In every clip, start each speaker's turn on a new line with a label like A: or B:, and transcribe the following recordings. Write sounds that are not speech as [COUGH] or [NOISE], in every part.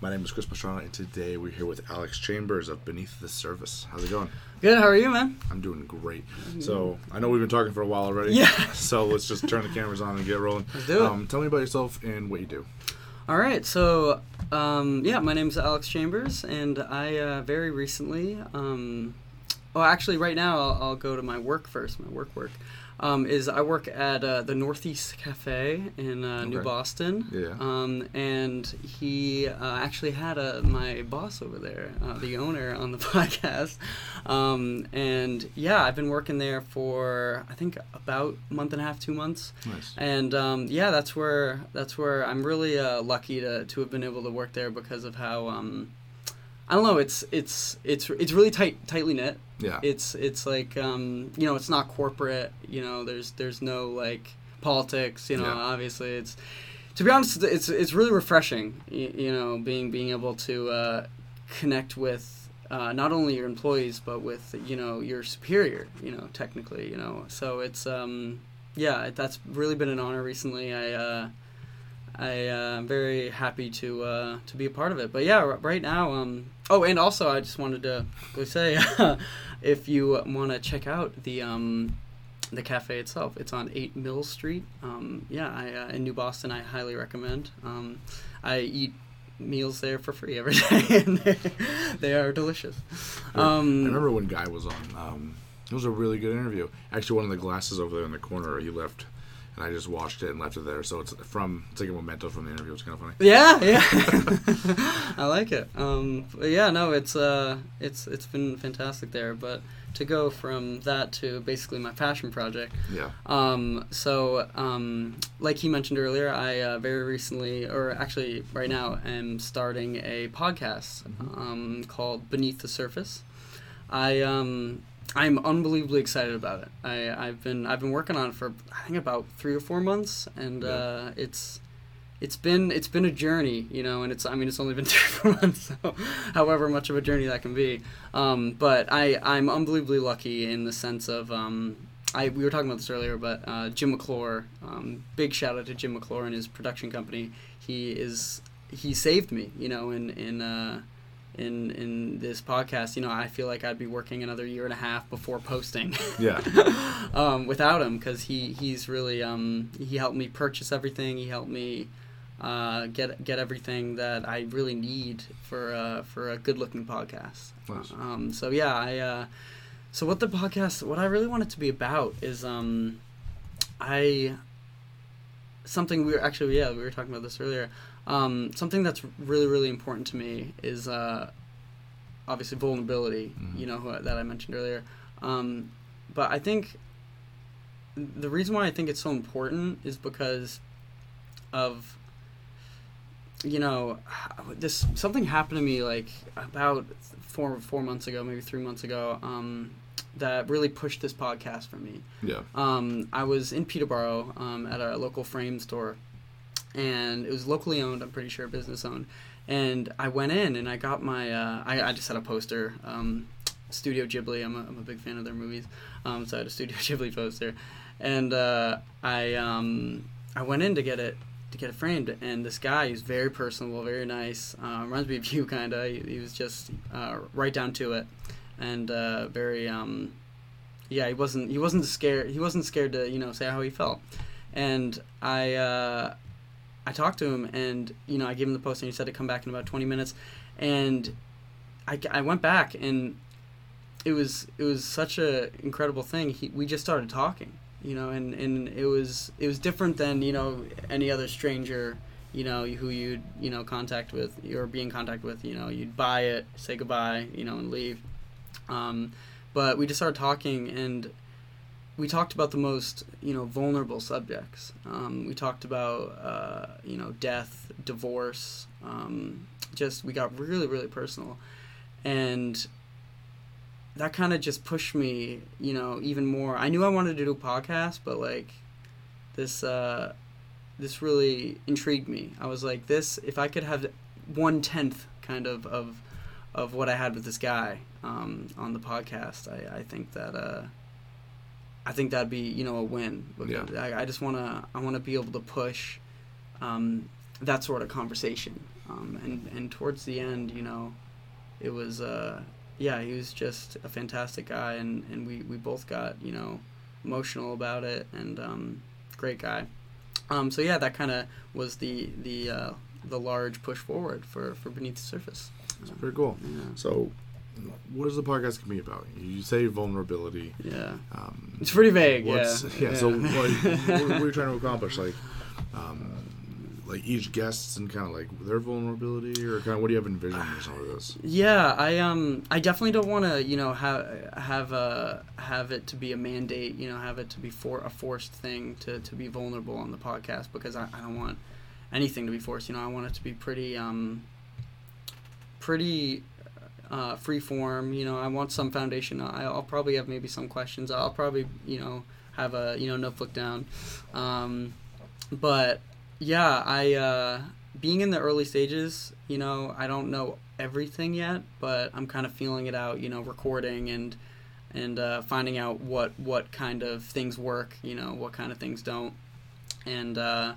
A: My name is Chris Pastrana, and today we're here with Alex Chambers of Beneath the Surface. How's it going?
B: Good. How are you, man?
A: I'm doing great. So I know we've been talking for a while already.
B: Yeah. [LAUGHS]
A: So let's just turn the cameras on and get rolling.
B: Let's do it.
A: Um, tell me about yourself and what you do.
B: All right. So, um, yeah, my name is Alex Chambers, and I uh, very recently, um, oh, actually, right now, I'll, I'll go to my work first. My work work um, is I work at uh, the Northeast Cafe in uh, New Boston.
A: Yeah.
B: Um, and he uh, actually had a, my boss over there, uh, the owner, on the [LAUGHS] podcast. Um, and yeah, I've been working there for I think about a month and a half, two months.
A: Nice.
B: And um, yeah, that's where that's where I'm really uh, lucky to, to have been able to work there because of how um, I don't know. It's it's it's it's really tight tightly knit.
A: Yeah.
B: It's it's like um, you know it's not corporate. You know there's there's no like politics. You know
A: Yeah.
B: obviously it's to be honest it's it's really refreshing. You, you know being being able to uh, connect with. Uh, not only your employees, but with you know your superior, you know technically, you know. So it's um, yeah, that's really been an honor recently. I uh, I uh, am very happy to uh, to be a part of it. But yeah, r- right now. Um, oh, and also I just wanted to go say, [LAUGHS] if you want to check out the um, the cafe itself, it's on Eight Mill Street. Um, yeah, I, uh, in New Boston, I highly recommend. Um, I eat meals there for free every [LAUGHS] day, and they, they are delicious. Um,
A: I remember when Guy was on. Um, it was a really good interview. Actually, one of the glasses over there in the corner, he left, and I just washed it and left it there. So it's from it's like a memento from the interview. It's kind of funny.
B: Yeah, yeah. [LAUGHS] [LAUGHS] I like it. Um, but yeah, no, it's uh, it's it's been fantastic there. But to go from that to basically my passion project.
A: Yeah.
B: Um, so um, like he mentioned earlier, I uh, very recently, or actually right now, am starting a podcast um, called Beneath the Surface. I um, I'm unbelievably excited about it. I I've been I've been working on it for I think about three or four months, and
A: Yeah.
B: uh, it's it's been it's been a journey, you know, and it's I mean it's only been [LAUGHS] three or four months, so however much of a journey that can be. Um, but I I'm unbelievably lucky in the sense of um, I we were talking about this earlier, but uh, Jim McClure, um, big shout out to Jim McClure and his production company. He is he saved me, you know, in in. Uh, in, in this podcast, you know, I feel like I'd be working another year and a half before posting
A: Yeah. [LAUGHS]
B: um, without him because he he's really um, he helped me purchase everything. He helped me uh, get get everything that I really need for uh, for a good looking podcast.
A: Nice.
B: Um, so yeah, I uh, so what the podcast what I really want it to be about is um, I something we were actually yeah we were talking about this earlier. Um, something that's really really important to me is uh, obviously vulnerability.
A: Mhm.
B: You know who, that I mentioned earlier. Um, but I think the reason why I think it's so important is because of you know [SIGHS] this something happened to me like about four four months ago maybe three months ago um, that really pushed this podcast for me
A: Yeah.
B: um, I was in Peterborough um, at a local frame store, and it was locally owned. I'm pretty sure business owned. And I went in and I got my. Uh, I, I just had a poster. Um, Studio Ghibli. I'm a, I'm a big fan of their movies. Um, so I had a [LAUGHS] Studio Ghibli poster, and uh, I um, I went in to get it to get it framed. And this guy, he's very personable, very nice. Uh, reminds me of you, kind of. He, he was just uh, right down to it, and uh, very. Um, yeah, he wasn't he wasn't scared he wasn't scared to you know say how he felt, and I uh, I talked to him and you know I gave him the post and he said to come back in about twenty minutes, and I, I went back and it was it was such a incredible thing. He, we just started talking, you know, and, and it was it was different than you know any other stranger, you know, who you'd you know contact with or be in contact with. You know, you'd buy it, say goodbye, you know, and leave. Um, but we just started talking and we talked about the most you know vulnerable subjects um, we talked about uh, you know death divorce um, just we got really really personal and that kind of just pushed me, you know, even more. I knew I wanted to do a podcast, but like this uh, this really intrigued me. I was like, this if I could have one tenth kind of of of what I had with this guy um, on the podcast, I, I think that uh, I think that'd be you know a win.
A: Yeah.
B: I, I just wanna I wanna be able to push um, that sort of conversation. Um, and and towards the end, you know, it was uh, yeah, he was just a fantastic guy, and, and we, we both got you know emotional about it, and um, great guy. Um, so yeah, that kind of was the the uh, the large push forward for, for beneath the surface.
A: It's pretty cool.
B: Yeah.
A: So, what is the podcast gonna be about? You say vulnerability.
B: Yeah,
A: Um,
B: it's pretty vague.
A: what's,
B: yeah.
A: So, what, what [LAUGHS] are you trying to accomplish? Like, um, like each guest and kind of like their vulnerability, or kind of what do you have envisioned for some of this?
B: Yeah, I um I definitely don't want to you know have have uh have it to be a mandate you know have it to be for a forced thing to, to be vulnerable on the podcast because I, I don't want anything to be forced you know I want it to be pretty um pretty uh, free form you know I want some foundation. I'll probably have maybe some questions. I'll probably you know have a you know notebook down. Um, but yeah I uh, being in the early stages you know I don't know everything yet but I'm kind of feeling it out you know recording and and uh, finding out what what kind of things work you know what kind of things don't. And uh,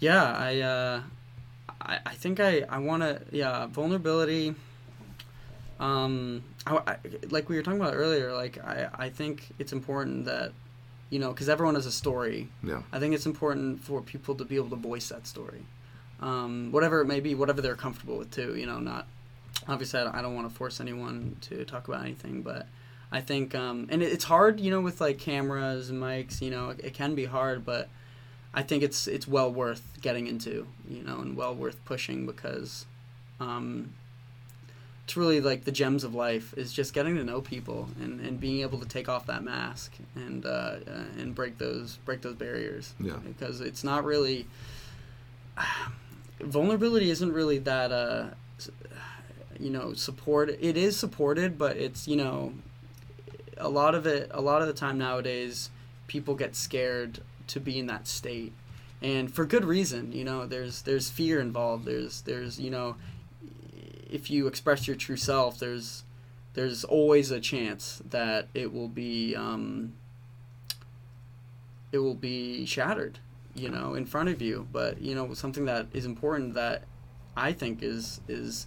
B: yeah I uh, I, I think I, I want to yeah vulnerability um I, I- like we were talking about earlier like I, I think it's important that you know because everyone has a story
A: Yeah.
B: I think it's important for people to be able to voice that story, um, whatever it may be, whatever they're comfortable with too. You know, not obviously I don't, don't want to force anyone to talk about anything, but I think um, and it, it's hard, you know, with like cameras and mics. You know, it, it can be hard, but I think it's it's well worth getting into, you know, and well worth pushing because um, it's really like the gems of life is just getting to know people and, and being able to take off that mask and uh, uh, and break those break those barriers.
A: Yeah.
B: because it's not really [SIGHS] vulnerability isn't really that uh [SIGHS] you know support it is supported but it's you know a lot of it a lot of the time nowadays people get scared to be in that state. And for good reason you know there's there's fear involved. There's there's you know if you express your true self there's there's always a chance that it will be um, it will be shattered you know in front of you. But you know something that is important that i think is is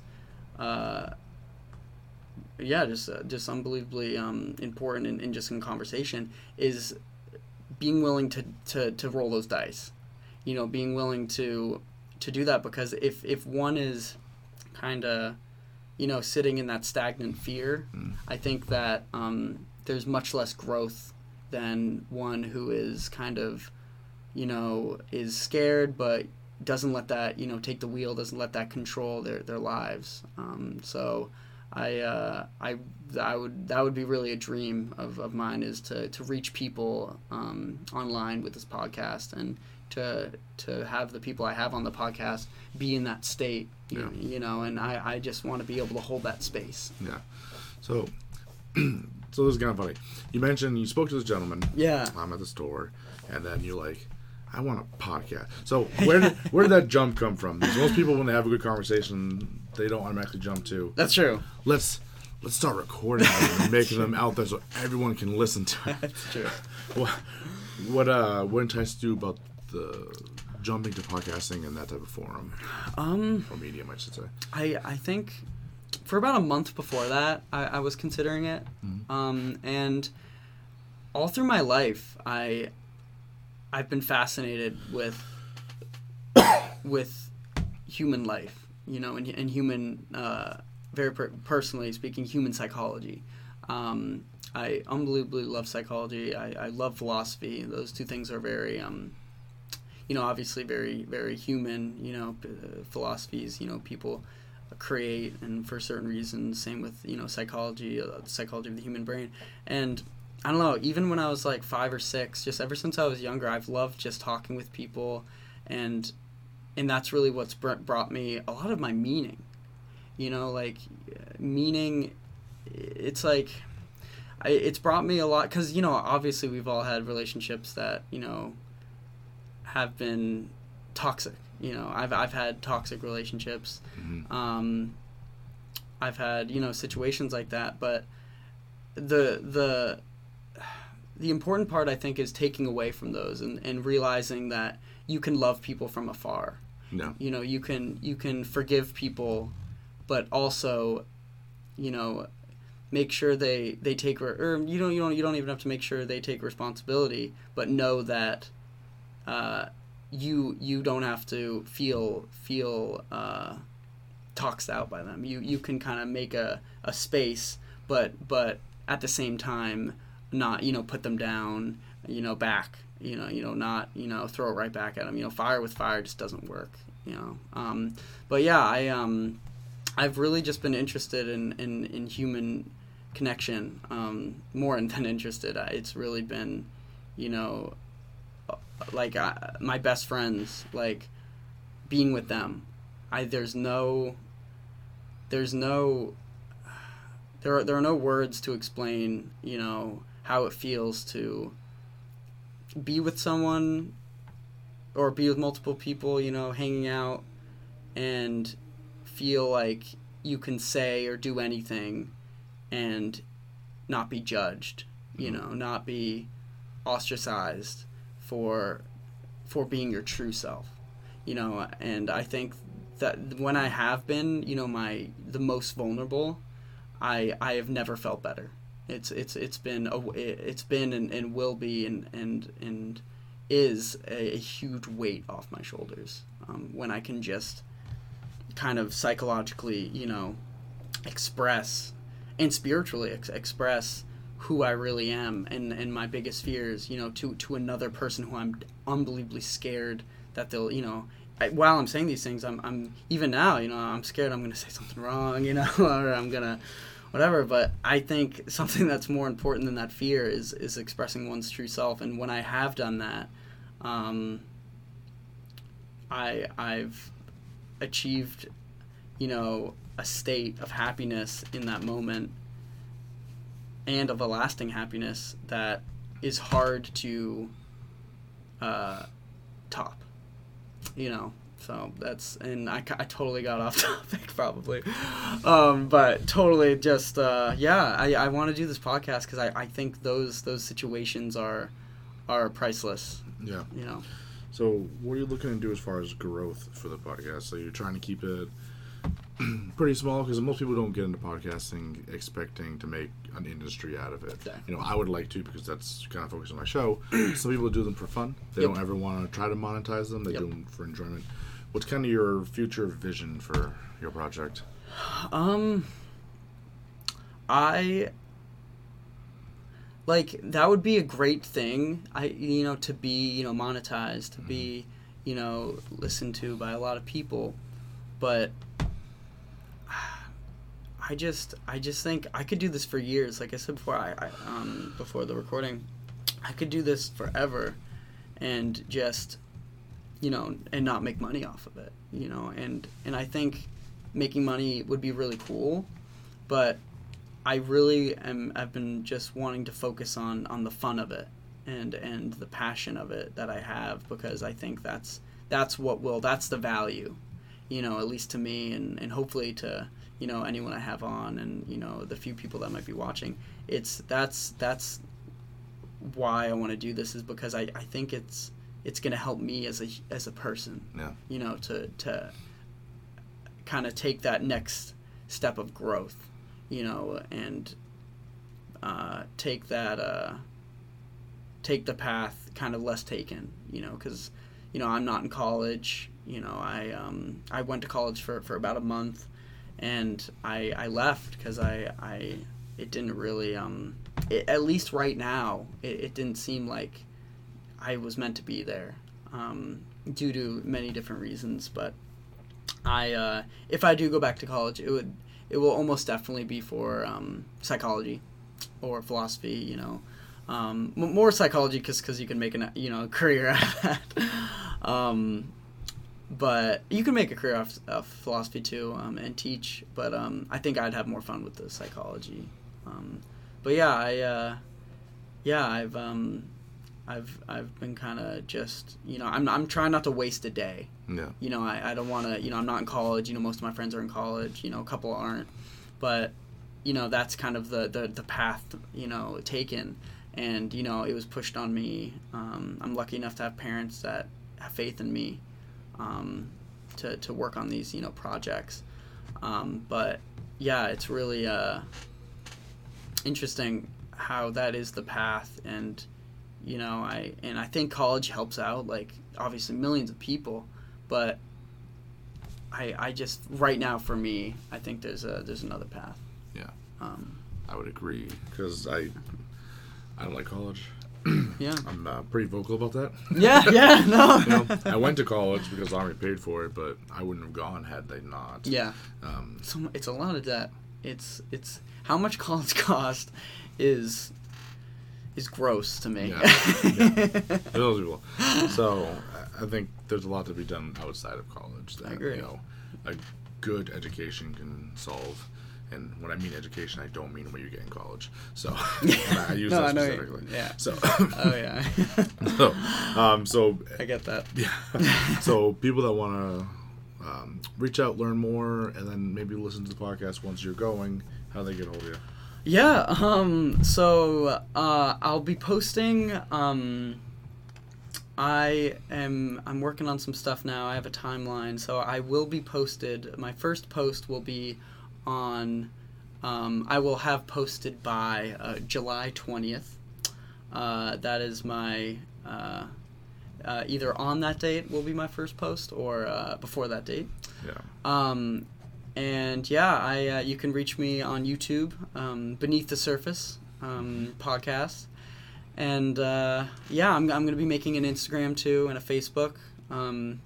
B: uh, yeah just uh, just unbelievably um, important in, in just in conversation is being willing to, to to roll those dice. You know being willing to to do that because if if one is kind of you know sitting in that stagnant fear
A: Mm.
B: i think that um, there's much less growth than one who is kind of you know is scared but doesn't let that you know take the wheel doesn't let that control their, their lives um, so I, uh, I I would that would be really a dream of, of mine is to, to reach people um, online with this podcast and to to have the people I have on the podcast be in that state you,
A: Yeah.
B: you know and I, I just want to be able to hold that space
A: Yeah. So, [CLEARS THROAT] so this is kind of funny. You mentioned you spoke to this gentleman.
B: yeah
A: I'm at the store, and then you're like, I want a podcast. So where did [LAUGHS] where did that jump come from? Because most people, when they have a good conversation, they don't automatically jump to
B: that's true
A: let's let's start recording them [LAUGHS] and making them out there so everyone can listen to it.
B: that's true [LAUGHS]
A: What what uh what enticed you about the jumping to podcasting in that type of forum
B: um
A: or medium, I should say?
B: I, I think for about a month before that, I, I was considering it. Um, and all through my life, I, I've been fascinated with, with human life, you know, and, and human, uh, very per- personally speaking, human psychology. Um, I unbelievably love psychology. I, I love philosophy. Those two things are very, um, you know, obviously very, very human. You know, uh, philosophies. You know, people create and for certain reasons. Same with you know psychology, uh, the psychology of the human brain. And I don't know. Even when I was like five or six, just ever since I was younger, I've loved just talking with people, and and that's really what's br- brought me a lot of my meaning. You know, like meaning. It's like I, it's brought me a lot because you know obviously we've all had relationships that you know have been toxic. You know, I've I've had toxic relationships.
A: Mhm.
B: Um, I've had you know situations like that, but the the the important part I think is taking away from those and, and realizing that you can love people from afar.
A: No.
B: You know, you can you can forgive people, but also, you know, make sure they they take re- or you don't you don't you don't even have to make sure they take responsibility, but know that uh, you you don't have to feel feel uh, toxed out by them. You you can kind of make a, a space, but but at the same time, not you know put them down. You know back. You know you know not you know throw it right back at them. You know fire with fire just doesn't work. You know. Um, but yeah, I um, I've really just been interested in in, in human connection um, more [LAUGHS] than interested. It's really been, you know, like I, my best friends, like being with them. I there's no, there's no, there are there are no words to explain, you know, how it feels to be with someone or be with multiple people, you know, hanging out and feel like you can say or do anything and not be judged, you
A: Mhm.
B: know, not be ostracized for for being your true self. You know, and I think that when I have been, you know, my the most vulnerable, I I have never felt better. It's it's it's been a, it's been and, and will be and and and is a, a huge weight off my shoulders um, when I can just kind of psychologically, you know, express and spiritually ex- express who I really am and, and my biggest fears, you know, to, to another person who I'm unbelievably scared that they'll, you know, I, while I'm saying these things, I'm, I'm even now, you know, I'm scared I'm to say something wrong, [LAUGHS] you know, or I'm to whatever. But I think something that's more important than that fear is, is expressing one's true self. And when I have done that, um, I, I've achieved, you know, a state of happiness in that moment and of a lasting happiness that is hard to uh, top. You know, so that's and I, I totally got off [LAUGHS] topic probably, um, but totally just uh, yeah. I, I want to do this podcast because I, I think those those situations are are priceless.
A: Yeah.
B: You know.
A: So, what are you looking to do as far as growth for the podcast? So, you're trying to keep it [CLEARS THROAT] pretty small because most people don't get into podcasting expecting to make an industry out of it. You know, I would like to because that's kind of focused on my show. [CLEARS THROAT] Some people do them for fun. They
B: Yep.
A: don't ever want to try to monetize them. They
B: Yep.
A: do them for enjoyment. What's kind of your future vision for your project?
B: Um, I like that would be a great thing. I you know to be you know monetized to be you know listened to by a lot of people, but I just I just think I could do this for years. Like I said before, I, I um before the recording, I could do this forever, and just you know and not make money off of it. You know, and and I think making money would be really cool, but I really am I've been just wanting to focus on on the fun of it and and the passion of it that I have because I think that's that's what will that's the value, you know, at least to me and and hopefully to you know anyone I have on and you know the few people that might be watching. It's that's that's why I want to do this is because I, I think it's it's going to help me as a as a person
A: Yeah.
B: you know to to kind of take that next step of growth you know and uh, take that uh, take the path kind of less taken you know because you know i'm not in college you know i um, i went to college for, for about a month and i i left because i i it didn't really um it, at least right now it, it didn't seem like i was meant to be there um, due to many different reasons but i uh, if i do go back to college it would it will almost definitely be for um, psychology or philosophy you know um, more psychology because because you can make an you know [LAUGHS] career out of that. Um, but you can make a career off of philosophy too um, and teach but um, i think i'd have more fun with the psychology um, but yeah, I uh, yeah, I've um, I've I've been kind of just you know I'm I'm trying not to waste a day.
A: Yeah.
B: You know, I, I don't want to. You know, I'm not in college. You know, most of my friends are in college. You know, a couple aren't, but you know that's kind of the the, the path you know taken, and you know it was pushed on me. Um, I'm lucky enough to have parents that have faith in me, um, to to work on these you know projects, um, but yeah, it's really uh, interesting how that is the path and you know i and i think college helps out like obviously millions of people but i i just right now for me i think there's a there's another path
A: Yeah.
B: um
A: I would agree because I I don't like college.
B: Yeah [CLEARS THROAT]
A: I'm uh, pretty vocal about that.
B: yeah yeah [LAUGHS] no
A: You know, I went to college because army paid for it, but I wouldn't have gone had they not.
B: yeah
A: Um,
B: so it's a lot of debt it's it's how much college [LAUGHS] cost is is gross to me
A: Yeah. [LAUGHS] Yeah. those people. So I- I think there's a lot to be done outside of college that
B: agree.
A: you know a good education can solve. And when I mean education, I don't mean what you get in college. So [LAUGHS] I use
B: No,
A: that specifically.
B: yeah.
A: So,
B: oh yeah [LAUGHS]
A: so, um, so
B: i get that [LAUGHS]
A: Yeah. so people that want to um, reach out, learn more, and then maybe listen to the podcast once you're going, how they get hold of you.
B: Yeah, um, so uh, I'll be posting. Um, I am I'm working on some stuff now. I have a timeline, so I will be posted. My first post will be on. Um, I will have posted by uh, July twentieth. Uh, that is my. Uh, uh, either on that date will be my first post, or uh, before that date.
A: Yeah.
B: Um, and yeah, I uh, you can reach me on YouTube, um, Beneath the Surface um, podcast, and uh, yeah, I'm, I'm gonna be making an Instagram too and a Facebook. Um,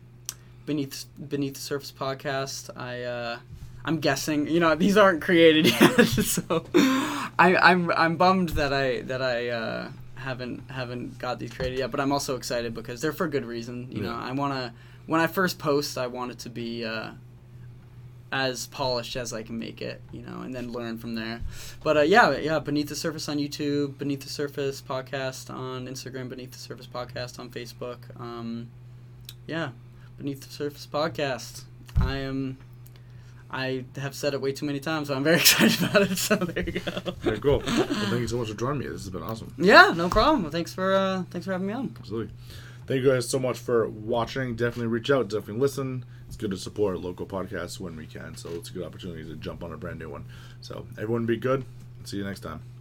B: Beneath Beneath the Surface podcast. I uh, I'm guessing you know these aren't created [LAUGHS] yet, so I, I'm I'm bummed that I that I. Uh, haven't haven't got these created yet but i'm also excited because they're for good reason you know i want to when i first post i want it to be uh, as polished as I can make it, you know, and then learn from there. But uh, yeah, yeah, Beneath the Surface on YouTube, Beneath the Surface podcast on Instagram, Beneath the Surface podcast on Facebook. Um, yeah, Beneath the Surface podcast. I am. I have said it way too many times, so I'm very [LAUGHS] excited about it. So there you go.
A: Very cool. well, thank you so much for joining me. This has been awesome.
B: Yeah, no problem. Thanks for uh, thanks for having me on.
A: Absolutely. Thank you guys so much for watching. Definitely reach out. Definitely listen. It's good to support local podcasts when we can. So it's a good opportunity to jump on a brand new one. So everyone be good. See you next time.